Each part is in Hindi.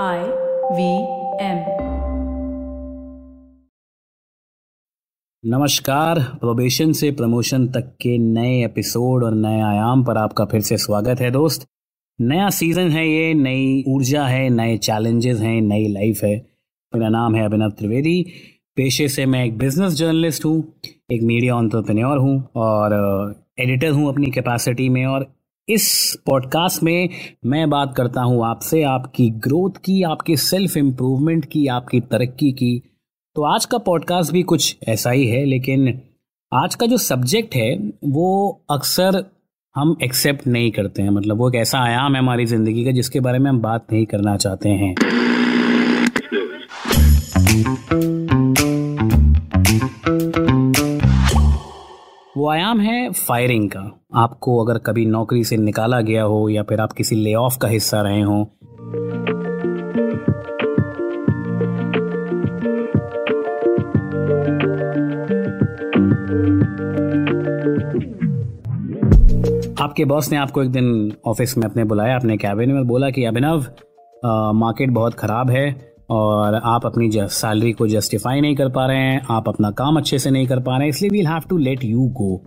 I V M. नमस्कार प्रोबेशन से प्रमोशन तक के नए एपिसोड और नए आयाम पर आपका फिर से स्वागत है दोस्त। नया सीज़न है ये, नई ऊर्जा है, नए चैलेंजेस हैं, नई लाइफ है। मेरा नाम है अभिनव त्रिवेदी। पेशे से मैं एक बिज़नेस जर्नलिस्ट हूँ, एक मीडिया ऑन्टरप्रेन्योर हूँ और एडिटर हूँ अपनी कैपेसिटी में और इस पॉडकास्ट में मैं बात करता हूँ आपसे, आपकी ग्रोथ की, आपके सेल्फ इम्प्रूवमेंट की, आपकी तरक्की की। तो आज का पॉडकास्ट भी कुछ ऐसा ही है, लेकिन आज का जो सब्जेक्ट है, वो अक्सर हम एक्सेप्ट नहीं करते हैं। मतलब वो एक ऐसा आयाम है हमारी ज़िंदगी का, जिसके बारे में हम बात नहीं करना चाहते हैं। वो आयाम है फायरिंग का। आपको अगर कभी नौकरी से निकाला गया हो या फिर आप किसी ले ऑफ़ का हिस्सा रहे हों। आपके बॉस ने आपको एक दिन ऑफ़िस में अपने बुलाया अपने कैबिन में बोला कि, अभिनव मार्केट बहुत ख़राब है और आप अपनी सैलरी को जस्टिफाई नहीं कर पा रहे हैं आप अपना काम अच्छे से नहीं कर पा रहे हैं इसलिए we'll have to let you go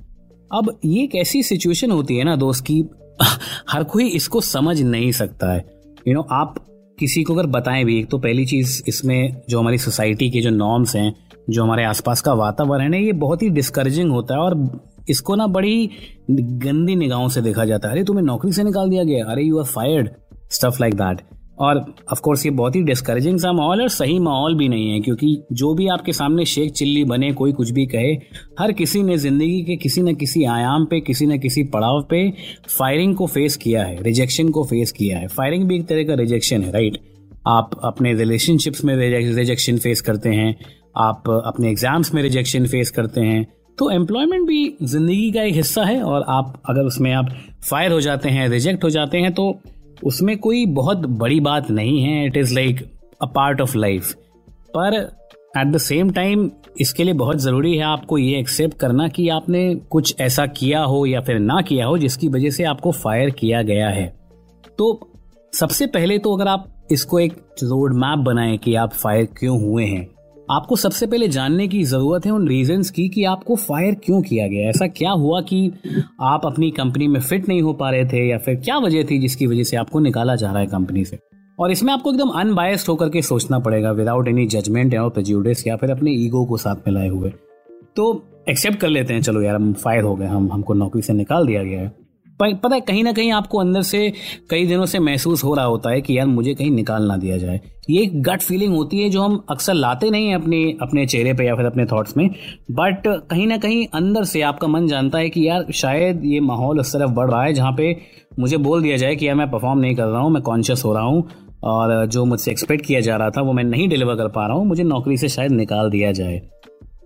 अब ये एक ऐसी सिचुएशन होती है ना दोस्त की हर कोई इसको समझ नहीं सकता है। यू you नो know, आप किसी को अगर बताएँ भी एक तो पहली चीज़ इसमें जो हमारी सोसाइटी के जो नॉर्म्स हैं जो हमारे आसपास का वातावरण है ये बहुत ही डिस्करेजिंग होता है और इसको ना बड़ी गंदी निगाहों से देखा जाता है। अरे तुम्हें नौकरी से निकाल दिया गया? अरे you are fired stuff like that और ऑफ़ कोर्स ये बहुत ही डिस्करेजिंग सा माहौल और सही माहौल भी नहीं है, क्योंकि जो भी आपके सामने शेख चिल्ली बने, कोई कुछ भी कहे, हर किसी ने ज़िंदगी के किसी न किसी आयाम पे, किसी न किसी पड़ाव पे फायरिंग को फेस किया है रिजेक्शन को फेस किया है। फायरिंग भी एक तरह का रिजेक्शन है राइट आप अपने रिलेशनशिप्स में रिजेक्शन फेस करते हैं, आप अपने एग्ज़ाम्स में रिजेक्शन फेस करते हैं तो एम्प्लॉयमेंट भी ज़िंदगी का एक हिस्सा है और आप अगर उसमें आप फायर हो जाते हैं रिजेक्ट हो जाते हैं तो उसमें कोई बहुत बड़ी बात नहीं है it is like a part of life पर एट द सेम टाइम इसके लिए बहुत ज़रूरी है आपको ये एक्सेप्ट करना कि आपने कुछ ऐसा किया हो या फिर ना किया हो, जिसकी वजह से आपको फायर किया गया है। तो सबसे पहले तो अगर आप इसको एक रोड मैप बनाएँ कि आप फायर क्यों हुए हैं आपको सबसे पहले जानने की ज़रूरत है उन रीजंस की कि आपको फायर क्यों किया गया? ऐसा क्या हुआ कि आप अपनी कंपनी में फिट नहीं हो पा रहे थे या फिर क्या वजह थी जिसकी वजह से आपको निकाला जा रहा है कंपनी से? और इसमें आपको एकदम अनबायस्ड होकर के सोचना पड़ेगा विदाउट एनी जजमेंट या प्रज्यूडिस या फिर अपने ईगो को साथ में लाए हुए। तो एक्सेप्ट कर लेते हैं, चलो यार, हम फायर हो गए, हम, हमको नौकरी से निकाल दिया गया है। पता है, कहीं ना कहीं आपको अंदर से कई दिनों से महसूस हो रहा होता है कि यार मुझे कहीं निकाल ना दिया जाए। ये एक गट फीलिंग होती है जो हम अक्सर लाते नहीं हैं अपने अपने चेहरे पे या फिर अपने थॉट्स में बट कहीं ना कहीं अंदर से आपका मन जानता है कि यार शायद ये माहौल उस तरफ़ बढ़ रहा है जहाँ पे मुझे बोल दिया जाए कि यार मैं परफॉर्म नहीं कर रहा हूँ, मैं कॉन्शियस हो रहा हूँ और जो मुझसे एक्सपेक्ट किया जा रहा था वो मैं नहीं डिलीवर कर पा रहा हूँ, मुझे नौकरी से शायद निकाल दिया जाए।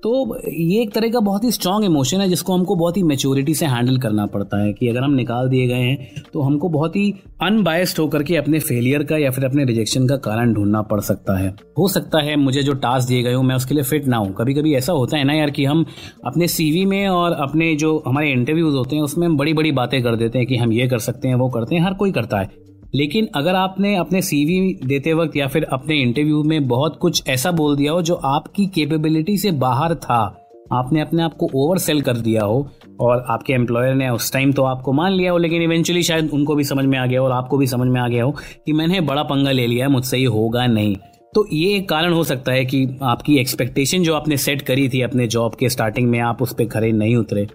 तो ये एक तरह का बहुत ही स्ट्रांग इमोशन है, जिसको हमको बहुत ही मेच्योरिटी से हैंडल करना पड़ता है कि अगर हम निकाल दिए गए हैं तो हमको बहुत ही अनबायस्ड होकर के अपने फेलियर का या फिर अपने रिजेक्शन का कारण ढूंढना पड़ सकता है। हो सकता है मुझे जो टास्क दिए गए हो, मैं उसके लिए फिट ना हूँ। कभी कभी ऐसा होता है ना यार कि हम अपने सीवी में और अपने जो हमारे इंटरव्यूज़ होते हैं, उसमें हम बड़ी बड़ी बातें कर देते हैं कि हम ये कर सकते हैं, वो करते हैं, हर कोई करता है। लेकिन अगर आपने अपने सीवी देते वक्त या फिर अपने इंटरव्यू में बहुत कुछ ऐसा बोल दिया हो जो आपकी कैपेबिलिटी से बाहर था, आपने अपने आप को ओवर सेल कर दिया हो और आपके एम्प्लॉयर ने उस टाइम तो आपको मान लिया हो, लेकिन इवेंचुअली शायद उनको भी समझ में आ गया हो और आपको भी समझ में आ गया हो कि मैंने बड़ा पंगा ले लिया है, मुझसे ये होगा नहीं। तो ये एक कारण हो सकता है कि आपकी एक्सपेक्टेशन जो आपने सेट करी थी अपने जॉब के स्टार्टिंग में आप उस पर खड़े नहीं उतरे।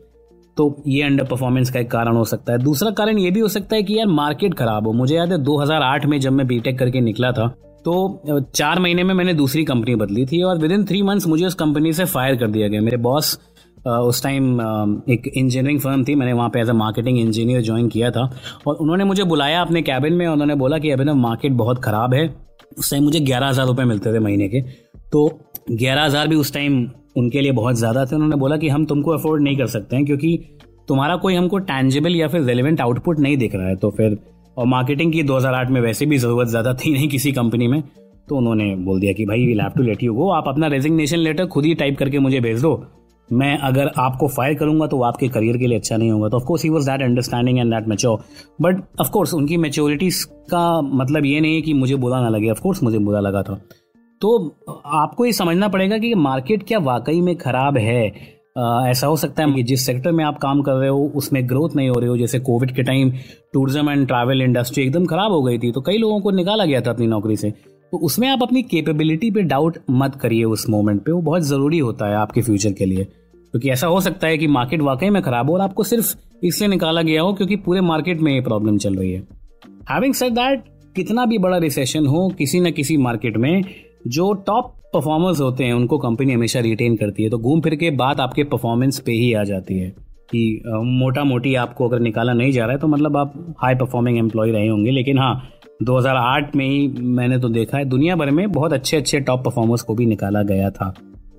तो ये अंडर परफॉर्मेंस का एक कारण हो सकता है। दूसरा कारण ये भी हो सकता है कि यार मार्केट खराब हो। मुझे याद है 2008 में जब मैं बीटेक करके निकला था तो चार महीने में मैंने दूसरी कंपनी बदली थी और विद इन थ्री मंथ्स मुझे उस कंपनी से फायर कर दिया गया। मेरे बॉस उस टाइम एक इंजीनियरिंग फर्म थी। मैंने वहाँ पे as a marketing engineer join किया था और उन्होंने मुझे बुलाया अपने कैबिन में। उन्होंने बोला कि अभी ना मार्केट बहुत ख़राब है। उस टाइम मुझे ग्यारह हज़ार रुपये मिलते थे महीने के। तो ग्यारह हज़ार भी उस टाइम उनके लिए बहुत ज़्यादा थे, उन्होंने बोला कि हम तुमको अफोर्ड नहीं कर सकते हैं, क्योंकि तुम्हारा कोई हमको टैंजेबल या फिर रेलिवेंट आउटपुट नहीं दिख रहा है। तो फिर, और मार्केटिंग की 2008 में वैसे भी ज़रूरत ज़्यादा थी नहीं किसी कंपनी में तो उन्होंने बोल दिया कि भाई we have to let you go आप अपना रेजिग्नेशन लेटर खुद ही टाइप करके मुझे भेज दो। मैं अगर आपको फायर करूँगा तो आपके करियर के लिए अच्छा नहीं होगा। तो of course he was that understanding and that mature but of course उनकी मेच्योरिटी का मतलब ये नहीं है कि मुझे बुरा ना लगे। ऑफकोर्स मुझे बुरा लगा था। तो आपको ये समझना पड़ेगा कि मार्केट क्या वाकई में ख़राब है। आ, ऐसा हो सकता है कि जिस सेक्टर में आप काम कर रहे हो उसमें ग्रोथ नहीं हो रही हो। जैसे कोविड के time tourism and travel industry एकदम ख़राब हो गई थी तो कई लोगों को निकाला गया था अपनी नौकरी से। तो उसमें आप अपनी कैपेबिलिटी पे डाउट मत करिए उस मोमेंट पे। वो बहुत ज़रूरी होता है आपके फ्यूचर के लिए। क्योंकि ऐसा हो सकता है कि मार्केट वाकई में खराब हो और आपको सिर्फ़ इससे निकाला गया हो क्योंकि पूरे मार्केट में ये प्रॉब्लम चल रही है। हैविंग सेड दैट कितना भी बड़ा रिसेशन हो किसी न किसी मार्केट में जो टॉप परफॉर्मर्स होते हैं, उनको कंपनी हमेशा रिटेन करती है। तो घूम फिर के बात आपके परफॉर्मेंस पे ही आ जाती है कि मोटा मोटी आपको अगर निकाला नहीं जा रहा है तो मतलब आप हाई परफॉर्मिंग एम्प्लॉय रहे होंगे। लेकिन हाँ 2008 में ही मैंने तो देखा है, दुनिया भर में बहुत अच्छे अच्छे टॉप परफॉर्मर्स को भी निकाला गया था।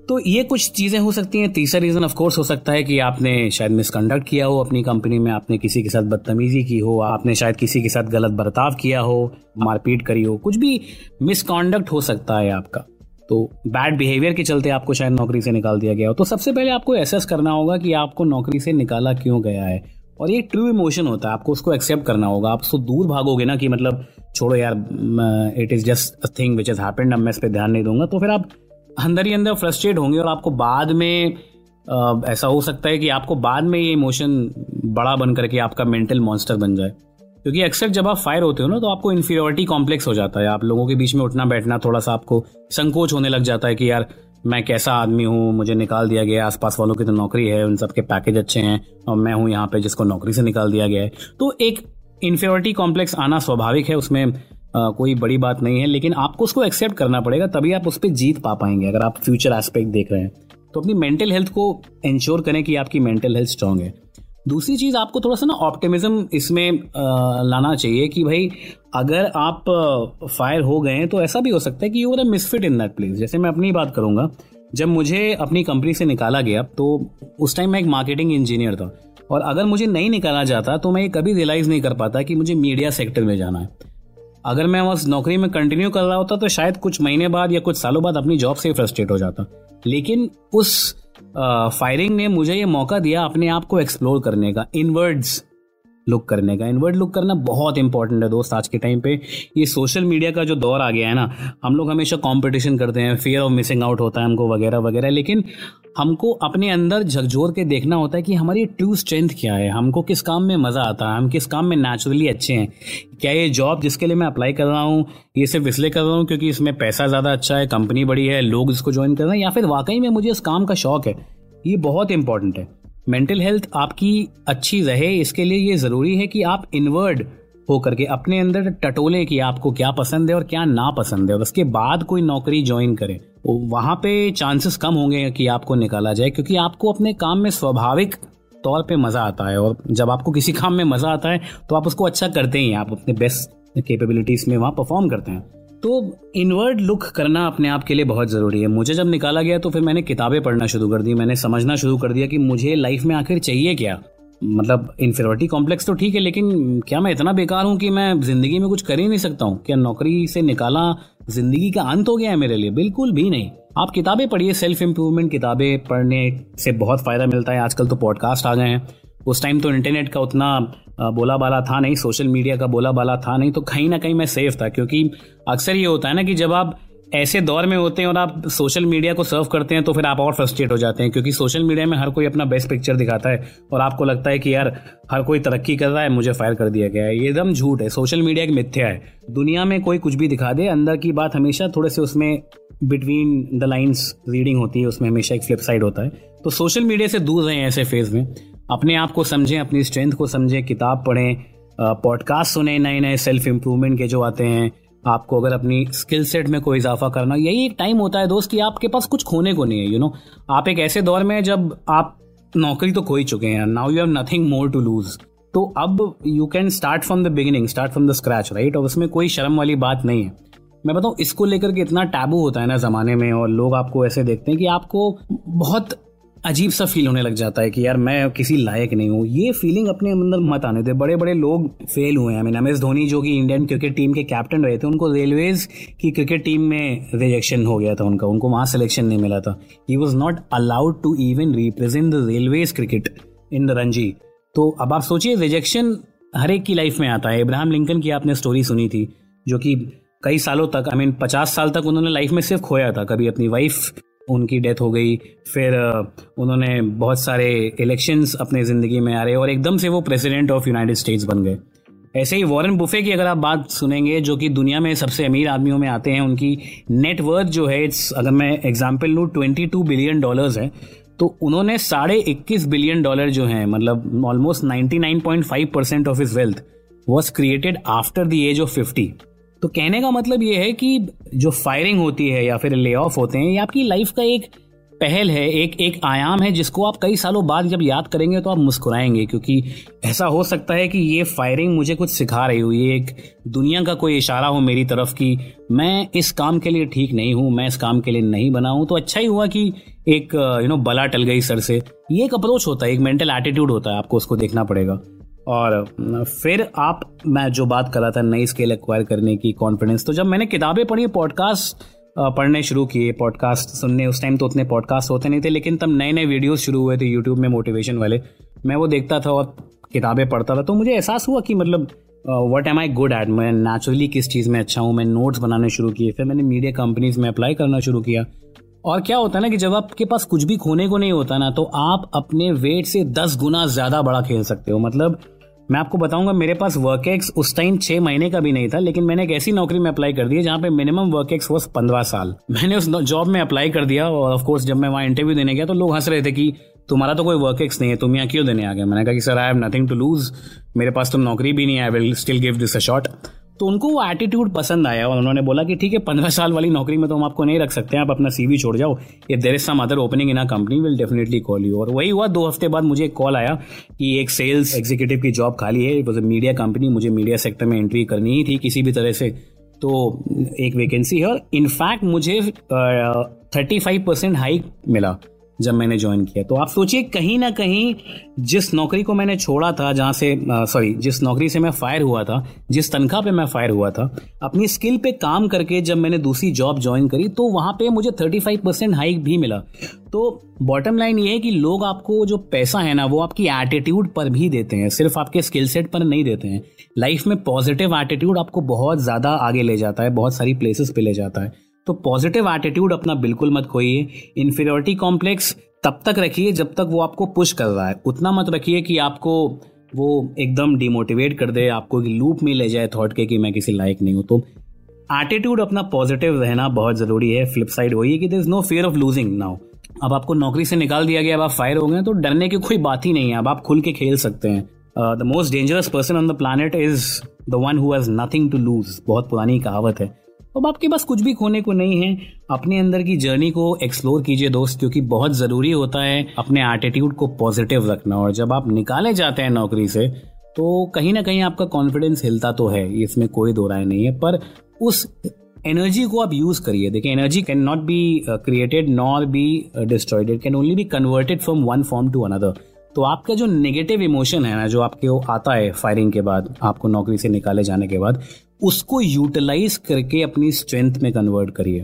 तो ये कुछ चीज़ें हो सकती हैं। तीसरा रीजन ऑफ़ कोर्स हो सकता है कि आपने शायद मिसकंडक्ट किया हो अपनी कंपनी में, आपने किसी के साथ बदतमीजी की हो, आपने शायद किसी के साथ गलत बर्ताव किया हो, मारपीट करी हो, कुछ भी मिसकॉन्डक्ट हो सकता है आपका। तो बैड बिहेवियर के चलते आपको शायद नौकरी से निकाल दिया गया हो। तो सबसे पहले आपको एसेस करना होगा कि आपको नौकरी से निकाला क्यों गया है। और ये ट्रू इमोशन होता है, आपको उसको एक्सेप्ट करना होगा। आप उसको दूर भागोगे ना कि मतलब छोड़ो यार it is just a thing which is happened अब मैं इस पर ध्यान नहीं दूँगा। तो फिर आप अंदर ही अंदर फ्रस्ट्रेट होंगे और आपको बाद में uh, ऐसा हो सकता है कि आपको बाद में ये इमोशन बड़ा बन करके आपका मेंटल मॉन्स्टर बन जाए। क्योंकि अक्सर जब आप फायर होते हो ना तो आपको इन्फीरियोरिटी कॉम्प्लेक्स हो जाता है। आप लोगों के बीच में उठना बैठना थोड़ा सा आपको संकोच होने लग जाता है कि यार मैं कैसा आदमी हूँ? मुझे निकाल दिया गया आसपास वालों की तो नौकरी है उन सबके पैकेज अच्छे हैं और मैं हूँ यहाँ पे जिसको नौकरी से निकाल दिया गया है। तो एक इन्फेरिटी कॉम्प्लेक्स आना स्वाभाविक है उसमें कोई बड़ी बात नहीं है, लेकिन आपको उसको एक्सेप्ट करना पड़ेगा, तभी आप उस पर जीत पा पाएँगे, अगर आप फ्यूचर एस्पेक्ट देख रहे हैं। तो अपनी मेंटल हेल्थ को इंश्योर करें कि आपकी मेंटल हेल्थ स्ट्रांग है। दूसरी चीज़, आपको थोड़ा सा ना ऑप्टिमिज्म इसमें लाना चाहिए कि भाई, अगर आप फायर हो गए तो ऐसा भी हो सकता है कि you are a misfit in that place जैसे मैं अपनी बात करूँगा, जब मुझे अपनी कंपनी से निकाला गया तो उस टाइम मैं एक मार्केटिंग इंजीनियर था। और अगर मुझे नहीं निकाला जाता तो मैं ये कभी रियलाइज़ नहीं कर पाता कि मुझे मीडिया सेक्टर में जाना है। अगर मैं उस नौकरी में कंटिन्यू कर रहा होता तो शायद कुछ महीने बाद या कुछ सालों बाद अपनी जॉब से ही फ्रस्ट्रेट हो जाता। लेकिन उस फायरिंग ने मुझे ये मौका दिया अपने आप को एक्सप्लोर करने का। इनवर्ड्स लुक करने का। इनवर्ड लुक करना बहुत इंपॉर्टेंट है दोस्त आज के टाइम पे। ये सोशल मीडिया का जो दौर आ गया है ना, हम लोग हमेशा कंपटीशन करते हैं फियर ऑफ़ मिसिंग आउट होता है हमको वगैरह वगैरह, लेकिन हमको अपने अंदर झकझोर के देखना होता है कि हमारी ट्रू स्ट्रेंथ क्या है, हमको किस काम में मज़ा आता है, हम किस काम में नेचुरली अच्छे हैं। क्या ये जॉब जिसके लिए मैं अप्लाई कर रहा हूँ, ये सिर्फ़ इसलिए कर रहा हूँ क्योंकि इसमें पैसा ज़्यादा अच्छा है कंपनी बड़ी है, लोग इसको ज्वाइन कर रहे हैं, या फिर वाकई में मुझे इस काम का शौक है, ये बहुत इंपॉर्टेंट है। मेंटल हेल्थ आपकी अच्छी रहे, इसके लिए ये ज़रूरी है कि आप इनवर्ड होकर के अपने अंदर टटोले कि आपको क्या पसंद है और क्या ना पसंद है, और उसके बाद कोई नौकरी ज्वाइन करें। वहाँ पे चांसेस कम होंगे कि आपको निकाला जाए, क्योंकि आपको अपने काम में स्वाभाविक तौर पे मज़ा आता है, और जब आपको किसी काम में मज़ा आता है तो आप उसको अच्छा करते ही आप अपने बेस्ट कैपेबिलिटीज में वहाँ परफॉर्म करते हैं। तो इनवर्ड लुक करना अपने आप के लिए बहुत ज़रूरी है। मुझे जब निकाला गया तो फिर मैंने किताबें पढ़ना शुरू कर दी, मैंने समझना शुरू कर दिया कि मुझे लाइफ में आखिर चाहिए क्या। मतलब इन्फेरिटी कॉम्प्लेक्स तो ठीक है, लेकिन क्या मैं इतना बेकार हूँ कि मैं ज़िंदगी में कुछ कर ही नहीं सकता हूँ? क्या नौकरी से निकाला ज़िंदगी का अंत हो गया है मेरे लिए? बिल्कुल भी नहीं। आप किताबें पढ़िए सेल्फ इंप्रूवमेंट किताबें पढ़ने से बहुत फ़ायदा मिलता है। आजकल तो पॉडकास्ट आ गए हैं। उस टाइम तो इंटरनेट का उतना बोला बाला था नहीं सोशल मीडिया का बोला बाला था नहीं तो कहीं ना कहीं मैं सेफ़ था, क्योंकि अक्सर ये होता है ना कि जब आप ऐसे दौर में होते हैं और आप सोशल मीडिया को सर्व करते हैं तो फिर आप और फ्रस्ट्रेट हो जाते हैं, क्योंकि सोशल मीडिया में हर कोई अपना बेस्ट पिक्चर दिखाता है और आपको लगता है कि यार, हर कोई तरक्की कर रहा है, मुझे फायर कर दिया गया है। ये एकदम झूठ है। सोशल मीडिया एक मिथ्या है। दुनिया में कोई कुछ भी दिखा दे, अंदर की बात हमेशा थोड़े से उसमें बिटवीन द लाइन्स रीडिंग होती है, उसमें हमेशा एक फ्लिप साइड होता है। तो सोशल मीडिया से दूर रहें ऐसे फ़ेज़ में। अपने आप को समझें, अपनी स्ट्रेंथ को समझें, किताब पढ़ें पॉडकास्ट सुने नए नए सेल्फ इम्प्रूवमेंट के जो आते हैं, आपको अगर अपनी स्किल सेट में कोई इजाफा करना, यही एक टाइम होता है दोस्त कि आपके पास कुछ खोने को नहीं है यू you नो know? आप एक ऐसे दौर में जब आप नौकरी तो खो ही चुके हैं now you have nothing more to lose तो अब you can start from the beginning start from the scratch right और उसमें कोई शर्म वाली बात नहीं है। मैं बताऊँ, इसको लेकर के इतना टैबू होता है ना जमाने में और लोग आपको ऐसे देखते हैं कि आपको बहुत अजीब सा फील होने लग जाता है कि यार मैं किसी लायक नहीं हूँ। ये फीलिंग अपने अंदर मत आने दे। बड़े बड़े लोग फेल हुए हैं। मीन एम एस धोनी जो कि इंडियन क्रिकेट टीम के कैप्टन रहे थे, उनको रेलवेज की क्रिकेट टीम में रिजेक्शन हो गया था उनका। उनको वहाँ सिलेक्शन नहीं मिला था। He was not allowed to even represent the railways cricket in the Ranji तो अब आप सोचिए रिजेक्शन हर एक की लाइफ में आता है। इब्राहिम लिंकन की आपने स्टोरी सुनी थी, जो कि कई सालों तक आई मीन पचास साल तक उन्होंने लाइफ में सिर्फ़ खोया था। कभी अपनी वाइफ उनकी डेथ हो गई। फिर उन्होंने बहुत सारे इलेक्शंस अपने ज़िंदगी में आ रहे और एकदम से वो प्रेसिडेंट ऑफ़ यूनाइटेड स्टेट्स बन गए। ऐसे ही वॉरेन बुफे की अगर आप बात सुनेंगे, जो कि दुनिया में सबसे अमीर आदमियों में आते हैं, उनकी नेटवर्थ जो है इट्स अगर मैं एग्ज़ाम्पल लूँ ट्वेंटी टू बिलियन डॉलर्स है। तो उन्होंने साढ़े इक्कीस बिलियन डॉलर जो हैं मतलब almost ninety nine point five percent of his wealth was created after the age of fifty तो कहने का मतलब ये है कि जो फायरिंग होती है या फिर ले ऑफ़ होते हैं, ये आपकी लाइफ का एक पहल है, एक एक आयाम है जिसको आप कई सालों बाद जब याद करेंगे तो आप मुस्कुराएँगे, क्योंकि ऐसा हो सकता है कि ये फायरिंग मुझे कुछ सिखा रही हो, ये एक दुनिया का कोई इशारा हो मेरी तरफ़ कि मैं इस काम के लिए ठीक नहीं हूँ, मैं इस काम के लिए नहीं बना हूँ तो अच्छा ही हुआ कि एक यू नो बला टल गई सर से। ये एक अप्रोच होता है, एक मेंटल एटीट्यूड होता है, आपको उसको देखना पड़ेगा। और फिर आप, मैं जो बात कर रहा था नई स्केल एक्वायर करने की कॉन्फिडेंस तो जब मैंने किताबें पढ़ी पॉडकास्ट पढ़ने शुरू किए पॉडकास्ट सुनने, उस टाइम तो उतने पॉडकास्ट होते नहीं थे, लेकिन तब नए नए वीडियोस शुरू हुए थे यूट्यूब में मोटिवेशन वाले। मैं वो देखता था और किताबें पढ़ता था तो मुझे एहसास हुआ कि मतलब what am I good at मैं नेचुरली किस चीज़ में अच्छा हूँ? मैं नोट्स बनाने शुरू किए, फिर मैंने मीडिया कंपनीज़ में अप्लाई करना शुरू किया। और क्या होता है ना कि जब आपके पास कुछ भी खोने को नहीं होता ना तो आप अपने वेट से दस गुना ज़्यादा बड़ा खेल सकते हो। मतलब मैं आपको बताऊँगा, मेरे पास वर्क एक्स उस टाइम छह महीने का भी नहीं था, लेकिन मैंने एक ऐसी नौकरी में अप्लाई कर दी जहाँ पे मिनिमम वर्क एक्स वॉज़ पंद्रह साल। मैंने उस जॉब में अप्लाई कर दिया और ऑफकोर्स जब मैं वहाँ इंटरव्यू देने गया तो लोग हंस रहे थे कि तुम्हारा तो कोई वर्क एक्स नहीं है, तुम यहाँ क्यों देने आ गए? मैंने कहा कि sir I have nothing to lose मेरे पास तो नौकरी भी नहीं I will still give this a shot तो उनको वो एटीट्यूड पसंद आया। और उन्होंने बोला कि ठीक है, पंद्रह साल वाली नौकरी में तो हम आपको नहीं रख सकते हैं आप अपना सीवी छोड़ जाओ। If there is some other opening in a company will definitely call you और वही हुआ, दो हफ़्ते बाद मुझे एक कॉल आया कि एक सेल्स एग्जीक्यूटिव की जॉब खाली है it was a media company मुझे मीडिया सेक्टर में एंट्री करनी ही थी किसी भी तरह से। तो एक वैकेंसी है और इनफैक्ट मुझे थर्टी फाइव परसेंट हाइक मिला। जब मैंने ज्वाइन किया। तो आप सोचिए, कहीं ना कहीं जिस नौकरी को मैंने छोड़ा था, जहाँ से सॉरी जिस नौकरी से मैं फायर हुआ था, जिस तनख्वाह पे मैं फायर हुआ था, अपनी स्किल पे काम करके जब मैंने दूसरी जॉब ज्वाइन करी तो वहाँ पे मुझे थर्टी फाइव परसेंट हाइक भी मिला। तो बॉटम लाइन ये है कि लोग आपको जो पैसा है ना, वो आपकी एटीट्यूड पर भी देते हैं, सिर्फ़ आपके स्किल सेट पर नहीं देते हैं। लाइफ में पॉजिटिव एटीट्यूड आपको बहुत ज़्यादा आगे ले जाता है, बहुत सारी प्लेसेस पे ले जाता है। तो पॉजिटिव एटीट्यूड अपना बिल्कुल मत खोइए। इन्फीरियोरिटी कॉम्प्लेक्स तब तक रखिए जब तक वो आपको पुश कर रहा है। उतना मत रखिए कि आपको वो एकदम डिमोटिवेट कर दे, आपको लूप में ले जाए थॉट के कि मैं किसी लायक नहीं हूँ। तो एटीट्यूड अपना पॉजिटिव रहना बहुत ज़रूरी है। फ्लिप साइड वही है कि there is no fear of losing now अब आपको नौकरी से निकाल दिया गया, अब आप फायर हो गए तो डरने की कोई बात ही नहीं है। अब आप खुल के खेल सकते हैं। The most dangerous person on the planet is the one who has nothing to lose बहुत पुरानी कहावत है। अब आपके पास कुछ भी खोने को नहीं है, अपने अंदर की जर्नी को एक्सप्लोर कीजिए दोस्त, क्योंकि बहुत ज़रूरी होता है अपने एटीट्यूड को पॉजिटिव रखना। और जब आप निकाले जाते हैं नौकरी से तो कहीं ना कहीं आपका कॉन्फिडेंस हिलता तो है, इसमें कोई दो राय नहीं है। पर उस एनर्जी को आप यूज़ करिए। देखिए energy can not be created nor be destroyed it can only be converted from one form to another तो आपका जो नेगेटिव इमोशन है ना, जो आपके वो आता है फायरिंग के बाद, आपको नौकरी से निकाले जाने के बाद उसको यूटिलाइज करके अपनी स्ट्रेंथ में कन्वर्ट करिए।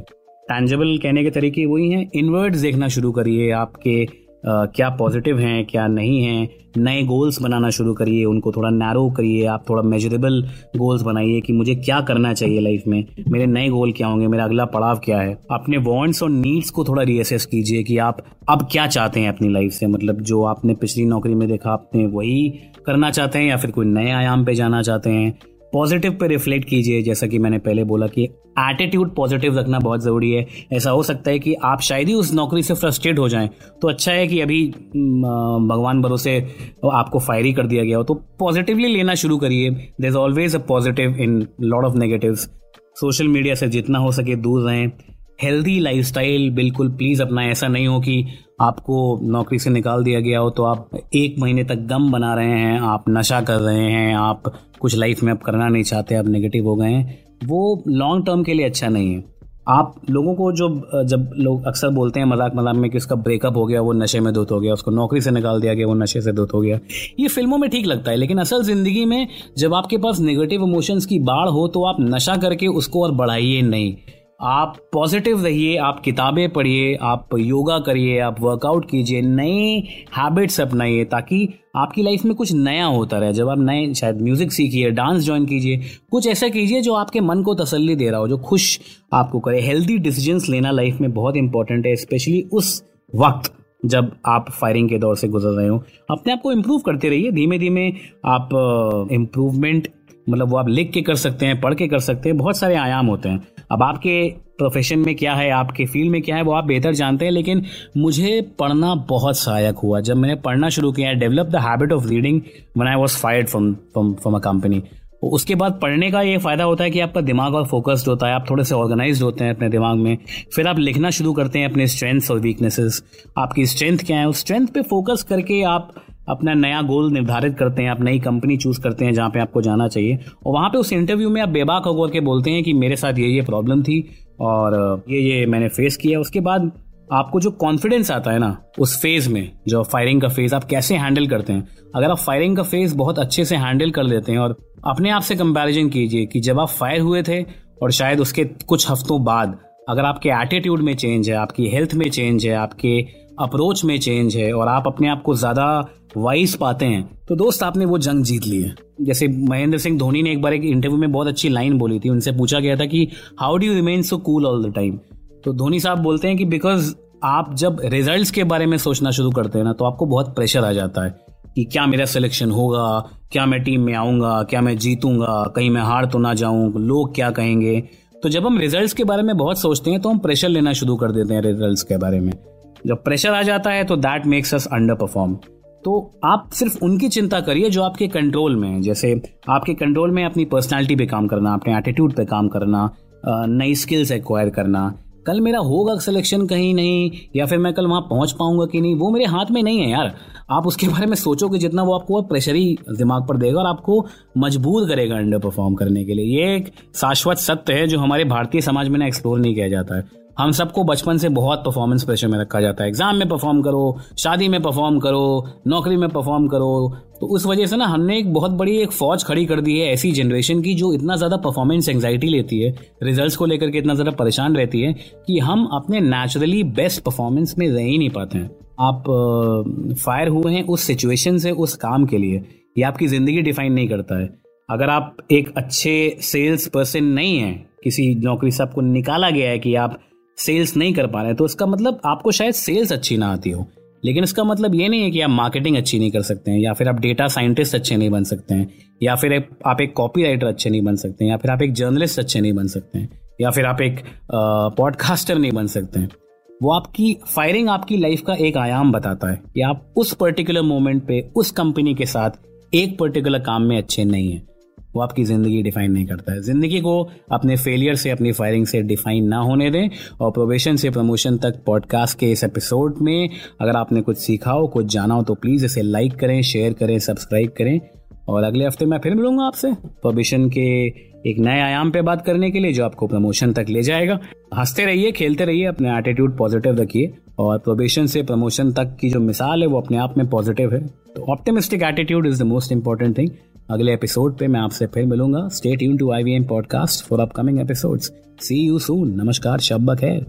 टैंजेबल कहने के तरीके वही हैं। इनवर्ड्स देखना शुरू करिए। आपके क्या पॉजिटिव हैं, क्या नहीं हैं। नए गोल्स बनाना शुरू करिए। उनको थोड़ा नैरो करिए। आप थोड़ा मेजरेबल गोल्स बनाइए कि मुझे क्या करना चाहिए लाइफ में। मेरे नए गोल क्या होंगे? मेरा अगला पड़ाव क्या है? अपने वॉन्ट्स और नीड्स को थोड़ा रीअसेस कीजिए कि आप अब क्या चाहते हैं अपनी लाइफ से। मतलब जो आपने पिछली नौकरी में देखा, आपने वही करना चाहते हैं या फिर कोई नए आयाम पे जाना चाहते हैं। पॉजिटिव पे रिफ्लेक्ट कीजिए, जैसा कि मैंने पहले बोला कि एटीट्यूड पॉजिटिव रखना बहुत ज़रूरी है। ऐसा हो सकता है कि आप शायद ही उस नौकरी से फ्रस्ट्रेट हो जाएँ। तो अच्छा है कि अभी भगवान भरोसे आपको फायर ही कर दिया गया हो। तो पॉजिटिवली लेना शुरू करिए। There is always a positive in lot of negative social media से जितना हो सके दूर रहें। हेल्दी लाइफस्टाइल बिल्कुल प्लीज़ अपना, ऐसा नहीं हो कि आपको नौकरी से निकाल दिया गया हो तो आप एक महीने तक गम बना रहे हैं, आप नशा कर रहे हैं, आप कुछ लाइफ में अब करना नहीं चाहते, आप नेगेटिव हो गए हैं, वो लॉन्ग टर्म के लिए अच्छा नहीं है। आप लोगों को जो जब लोग अक्सर बोलते हैं, मज़ाक मज़ाक में कि उसका ब्रेकअप हो गया, वो नशे में धुत हो गया, उसको नौकरी से निकाल दिया गया, वो नशे से धुत हो गया, ये फ़िल्मों में ठीक लगता है, लेकिन असल ज़िंदगी में जब आपके पास नेगेटिव इमोशंस की बाढ़ हो तो आप नशा करके उसको और बढ़ाइए नहीं। आप पॉजिटिव रहिए, आप किताबें पढ़िए, आप योगा करिए, आप वर्कआउट कीजिए नए हैबिट्स अपनाइए ताकि आपकी लाइफ में कुछ नया होता रहे। जब आप नए, शायद म्यूज़िक सीखिए डांस ज्वाइन कीजिए, कुछ ऐसा कीजिए जो आपके मन को तसल्ली दे रहा हो, जो खुश आपको करे। हेल्दी डिसीजंस लेना लाइफ में बहुत इंपॉर्टेंट है स्पेशली उस वक्त जब आप फायरिंग के दौर से गुजर रहे हो। अपने आप को इम्प्रूव करते रहिए। धीमे धीमे आप इम्प्रूवमेंट मतलब वो आप लिख के कर सकते हैं, पढ़ के कर सकते हैं, बहुत सारे आयाम होते हैं। अब आपके प्रोफेशन में क्या है, आपके फ़ील्ड में क्या है, वो आप बेहतर जानते हैं, लेकिन मुझे पढ़ना बहुत सहायक हुआ। जब मैंने पढ़ना शुरू किया develop the habit of reading when I was fired from from from a company उसके बाद पढ़ने का ये फ़ायदा होता है कि आपका दिमाग और फोकस्ड होता है, आप थोड़े से ऑर्गेनाइज होते हैं अपने दिमाग में, फिर आप लिखना शुरू करते हैं अपने स्ट्रेंथ्स और वीकनेसेस आपकी स्ट्रेंथ क्या है? उस स्ट्रेंथ पे फोकस करके आप अपना नया गोल निर्धारित करते हैं, आप नई कंपनी चूज़ करते हैं जहाँ पे आपको जाना चाहिए। और वहाँ पे उस इंटरव्यू में आप बेबाक होकर के बोलते हैं कि मेरे साथ ये ये प्रॉब्लम थी और ये ये मैंने फेस किया। उसके बाद आपको जो कॉन्फिडेंस आता है ना, उस फ़ेज़ में, जो फायरिंग का फ़ेज़ आप कैसे हैंडल करते हैं? अगर आप फायरिंग का फ़ेज़ बहुत अच्छे से हैंडल कर लेते हैं और अपने आप से कंपैरिजन कीजिए कि जब आप फायर हुए थे और शायद उसके कुछ हफ्तों बाद अगर आपके एटीट्यूड में चेंज है, आपकी हेल्थ में चेंज है, आपके अप्रोच में चेंज है और आप अपने आप को ज़्यादा वाइस पाते हैं। तो दोस्त, आपने वो जंग जीत ली है। जैसे महेंद्र सिंह धोनी ने एक बार एक इंटरव्यू में बहुत अच्छी लाइन बोली थी। उनसे पूछा गया था कि how do you remain so cool all the time तो धोनी साहब बोलते हैं कि बिकॉज़ आप जब रिजल्ट्स के बारे में सोचना शुरू करते हैं ना तो आपको बहुत प्रेशर आ जाता है कि क्या मेरा सिलेक्शन होगा, क्या मैं टीम में आऊँगा, क्या मैं जीतूँगा, कहीं मैं हार तो ना जाऊँ, लोग क्या कहेंगे? तो जब हम रिजल्ट्स के बारे में बहुत सोचते हैं तो हम प्रेशर लेना शुरू कर देते हैं रिजल्ट्स के बारे में। जब प्रेशर आ जाता है तो that makes us underperform तो आप सिर्फ़ उनकी चिंता करिए जो आपके कंट्रोल में है। जैसे आपके कंट्रोल में अपनी पर्सनालिटी पे काम करना, अपने एटीट्यूड पे काम करना नई स्किल्स एक्वायर करना। कल मेरा होगा सिलेक्शन कहीं नहीं, या फिर मैं कल वहाँ पहुँच पाऊँगा कि नहीं, वो मेरे हाथ में नहीं है यार। आप उसके बारे में सोचोगे जितना वो आपको प्रेशर ही दिमाग पर देगा और आपको मजबूर करेगा अंडर परफॉर्म करने के लिए। ये एक शाश्वत सत्य है जो हमारे भारतीय समाज में ना एक्सप्लोर नहीं किया जाता है। हम सबको बचपन से बहुत परफॉर्मेंस प्रेशर में रखा जाता है। एग्ज़ाम में परफॉर्म करो, शादी में परफॉर्म करो, नौकरी में परफॉर्म करो। तो उस वजह से ना हमने एक बहुत बड़ी एक फौज खड़ी कर दी है ऐसी जनरेशन की जो इतना ज़्यादा परफॉर्मेंस एंगजाइटी लेती है रिजल्ट्स को लेकर के इतना ज़्यादा परेशान रहती है कि हम अपने नेचुरली बेस्ट परफॉर्मेंस में रह ही नहीं पाते हैं। आप फायर हुए हैं उस सिचुएशन से, उस काम के लिए। ये आपकी ज़िंदगी डिफाइन नहीं करता है। अगर आप एक अच्छे सेल्स पर्सन नहीं हैं, किसी नौकरी से आपको निकाला गया है कि आप सेल्स नहीं कर पा रहे तो इसका मतलब आपको शायद सेल्स अच्छी ना आती हो। लेकिन इसका मतलब ये नहीं है कि आप मार्केटिंग अच्छी नहीं कर सकते हैं, या फिर आप डेटा साइंटिस्ट अच्छे नहीं बन सकते हैं, या फिर आप एक कॉपी राइटर अच्छे नहीं बन सकते हैं, या फिर आप एक जर्नलिस्ट अच्छे नहीं बन सकते हैं, या फिर आप एक पॉडकास्टर नहीं बन सकते हैं। वो आपकी फायरिंग आपकी लाइफ का एक आयाम बताता है कि आप उस पर्टिकुलर मोमेंट पे, उस कंपनी के साथ एक पर्टिकुलर काम में अच्छे नहीं हैं। वो आपकी ज़िंदगी डिफाइन नहीं करता है। ज़िंदगी को अपने फेलियर से, अपनी फायरिंग से डिफाइन ना होने दें और प्रोबेशन से प्रमोशन तक पॉडकास्ट के इस एपिसोड में अगर आपने कुछ सीखा हो, कुछ जाना हो तो प्लीज़ इसे लाइक करें शेयर करें सब्सक्राइब करें और अगले हफ़्ते मैं फिर मिलूँगा आपसे प्रोबेशन के एक नए आयाम पे बात करने के लिए जो आपको प्रमोशन तक ले जाएगा। हँसते रहिए, खेलते रहिए, अपने एटीट्यूड पॉजिटिव रखिए और प्रोबेशन से प्रमोशन तक की जो मिसाल है वो अपने आप में पॉजिटिव है। तो optimistic attitude is the most important thing अगले एपिसोड पे मैं आपसे फिर मिलूँगा। स्टेट यून to I V M podcast for upcoming episode see you soon नमस्कार शब्बक है